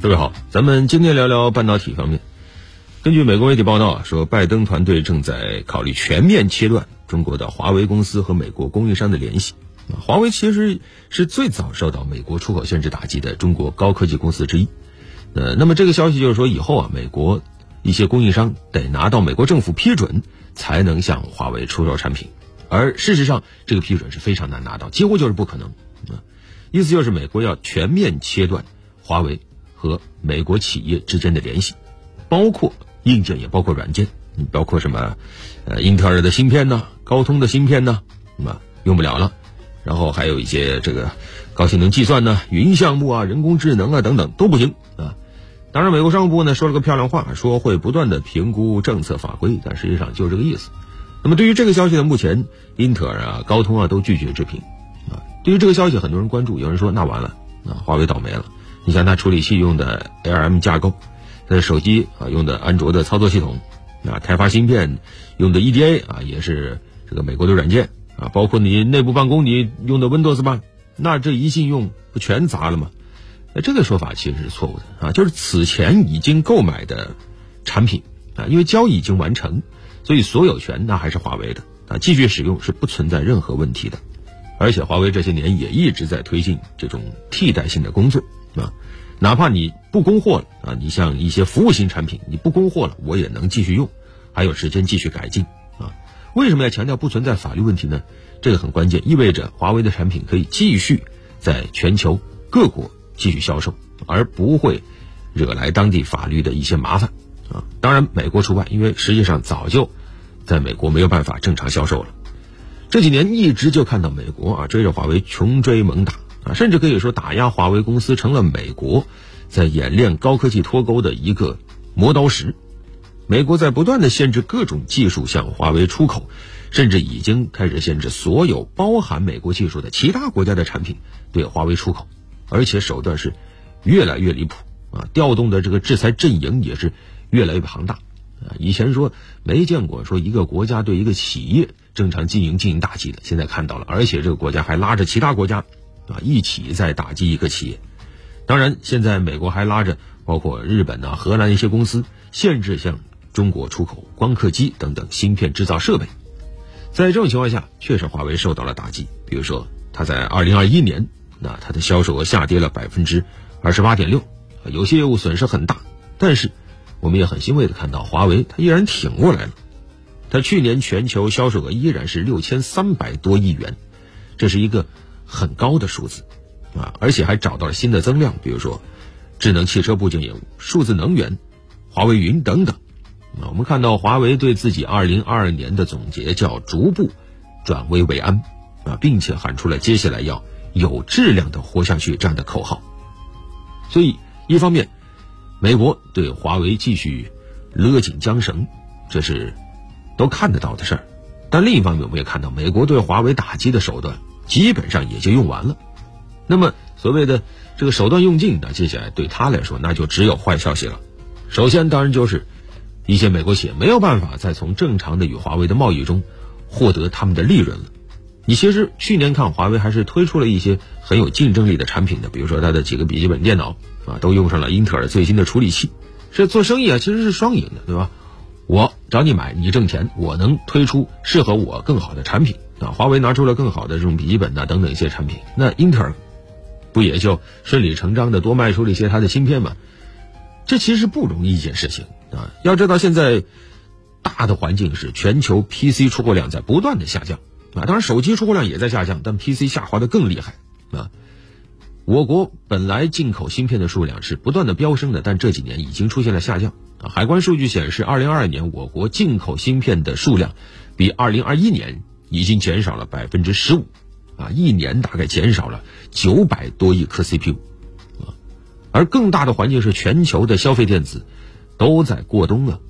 各位好，咱们今天聊聊半导体方面。根据美国媒体报道啊，说拜登团队正在考虑全面切断中国的华为公司和美国供应商的联系。华为其实是最早受到美国出口限制打击的中国高科技公司之一。呃，那么这个消息就是说，以后啊，美国一些供应商得拿到美国政府批准，才能向华为出售产品。而事实上，这个批准是非常难拿到，几乎就是不可能。啊，意思就是美国要全面切断华为。和美国企业之间的联系，包括硬件也包括软件，包括什么，呃，英特尔的芯片呢，高通的芯片呢，那么用不了了。然后还有一些这个高性能计算呢、云项目啊、人工智能啊等等都不行啊。当然，美国商务部呢说了个漂亮话，说会不断的评估政策法规，但实际上就是这个意思。那么对于这个消息呢，目前英特尔啊、高通啊都拒绝置评啊。对于这个消息，很多人关注，有人说那完了，啊，华为倒霉了。你像它处理器用的 ARM 架构，它的手机啊用的安卓的操作系统，啊开发芯片用的 EDA 啊也是这个美国的软件啊，包括你内部办公你用的 Windows 吧，那这一信用不全砸了吗？那这个说法其实是错误的啊，就是此前已经购买的产品啊，因为交易已经完成，所以所有权那还是华为的啊，继续使用是不存在任何问题的，而且华为这些年也一直在推进这种替代性的工作。啊，哪怕你不供货了啊，你像一些服务型产品，你不供货了，我也能继续用，还有时间继续改进啊。为什么要强调不存在法律问题呢？这个很关键，意味着华为的产品可以继续在全球各国继续销售，而不会惹来当地法律的一些麻烦啊。当然，美国除外，因为实际上早就在美国没有办法正常销售了。这几年一直就看到美国啊追着华为穷追猛打。啊，甚至可以说打压华为公司成了美国在演练高科技脱钩的一个磨刀石。美国在不断的限制各种技术向华为出口，甚至已经开始限制所有包含美国技术的其他国家的产品对华为出口，而且手段是越来越离谱啊！调动的这个制裁阵营也是越来越庞大啊！以前说没见过说一个国家对一个企业正常经营进行打击的，现在看到了，而且这个国家还拉着其他国家。啊，一起在打击一个企业。当然，现在美国还拉着包括日本啊、荷兰一些公司，限制向中国出口光刻机等等芯片制造设备。在这种情况下，确实华为受到了打击。比如说，它在二零二一年，那它的销售额下跌了百分之二十八点六，有些业务损失很大。但是，我们也很欣慰的看到，华为它依然挺过来了。它去年全球销售额依然是六千三百多亿元，这是一个。很高的数字，啊，而且还找到了新的增量，比如说智能汽车部件业务、数字能源、华为云等等。啊，我们看到华为对自己二零二二年的总结叫“逐步转危为安”，啊，并且喊出了接下来要有质量的活下去这样的口号。所以，一方面，美国对华为继续勒紧缰绳，这是都看得到的事儿；但另一方面，我们也看到美国对华为打击的手段。基本上也就用完了，那么所谓的这个手段用尽，那接下来对他来说，那就只有坏消息了。首先，当然就是一些美国企业没有办法再从正常的与华为的贸易中获得他们的利润了。你其实去年看华为还是推出了一些很有竞争力的产品的，比如说它的几个笔记本电脑啊，都用上了英特尔最新的处理器。这做生意啊，其实是双赢的，对吧？我找你买，你挣钱，我能推出适合我更好的产品。啊，华为拿出了更好的这种笔记本呐等等一些产品，那英特尔不也就顺理成章的多卖出了一些它的芯片吗？这其实不容易一件事情啊！要知道现在大的环境是全球 PC 出货量在不断的下降啊，当然手机出货量也在下降，但 PC 下滑的更厉害啊。我国本来进口芯片的数量是不断的飙升的，但这几年已经出现了下降啊。海关数据显示，二零二二年我国进口芯片的数量比二零二一年。已经减少了百分之十五，啊，一年大概减少了九百多亿颗 CPU，啊，而更大的环境是全球的消费电子都在过冬了，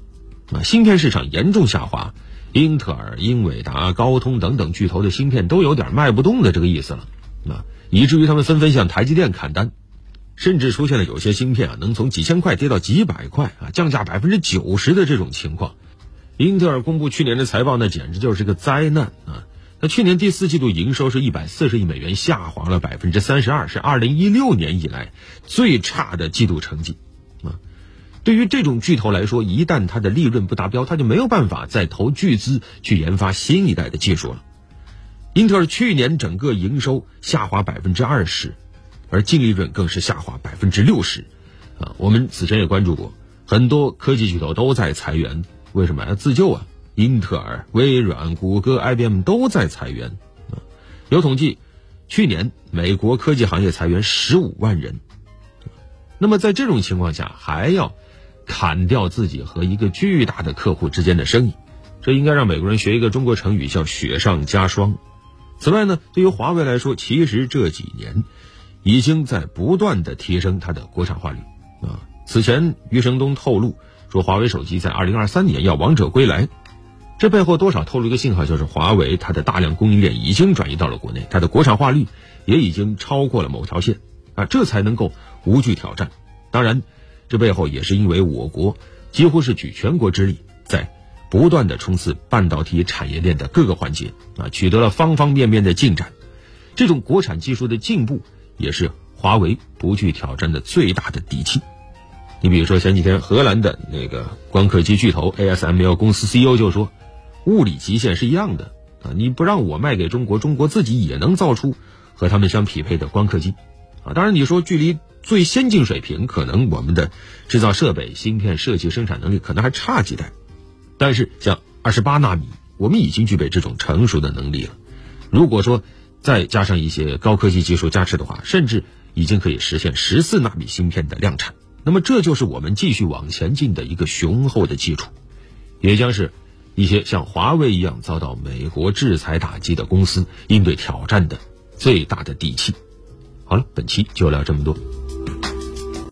啊，芯片市场严重下滑，英特尔、英伟达、高通等等巨头的芯片都有点卖不动的这个意思了，啊，以至于他们纷纷向台积电砍单，甚至出现了有些芯片啊能从几千块跌到几百块啊，降价百分之九十的这种情况。英特尔公布去年的财报，那简直就是个灾难啊！那去年第四季度营收是一百四十亿美元，下滑了百分之三十二，是二零一六年以来最差的季度成绩。啊，对于这种巨头来说，一旦它的利润不达标，它就没有办法再投巨资去研发新一代的技术了。英特尔去年整个营收下滑百分之二十，而净利润更是下滑百分之六十。啊，我们此前也关注过，很多科技巨头都在裁员，为什么要自救啊？英特尔、微软、谷歌、IBM 都在裁员。有统计，去年美国科技行业裁员十五万人。那么在这种情况下，还要砍掉自己和一个巨大的客户之间的生意，这应该让美国人学一个中国成语，叫雪上加霜。此外呢，对于华为来说，其实这几年已经在不断的提升它的国产化率。啊，此前余承东透露说，华为手机在二零二三年要王者归来，这背后多少透露一个信号，就是华为它的大量供应链已经转移到了国内，它的国产化率也已经超过了某条线，啊，这才能够无惧挑战。当然，这背后也是因为我国几乎是举全国之力，在不断的冲刺半导体产业链的各个环节，啊，取得了方方面面的进展。这种国产技术的进步，也是。华为不惧挑战的最大的底气，你比如说前几天荷兰的那个光刻机巨头 ASML 公司 CEO 就说，物理极限是一样的啊，你不让我卖给中国，中国自己也能造出和他们相匹配的光刻机啊。当然你说距离最先进水平，可能我们的制造设备、芯片设计、生产能力可能还差几代，但是像二十八纳米，我们已经具备这种成熟的能力了。如果说再加上一些高科技技术加持的话，甚至已经可以实现十四纳米芯片的量产，那么这就是我们继续往前进的一个雄厚的基础，也将是一些像华为一样遭到美国制裁打击的公司应对挑战的最大的底气。好了，本期就聊这么多。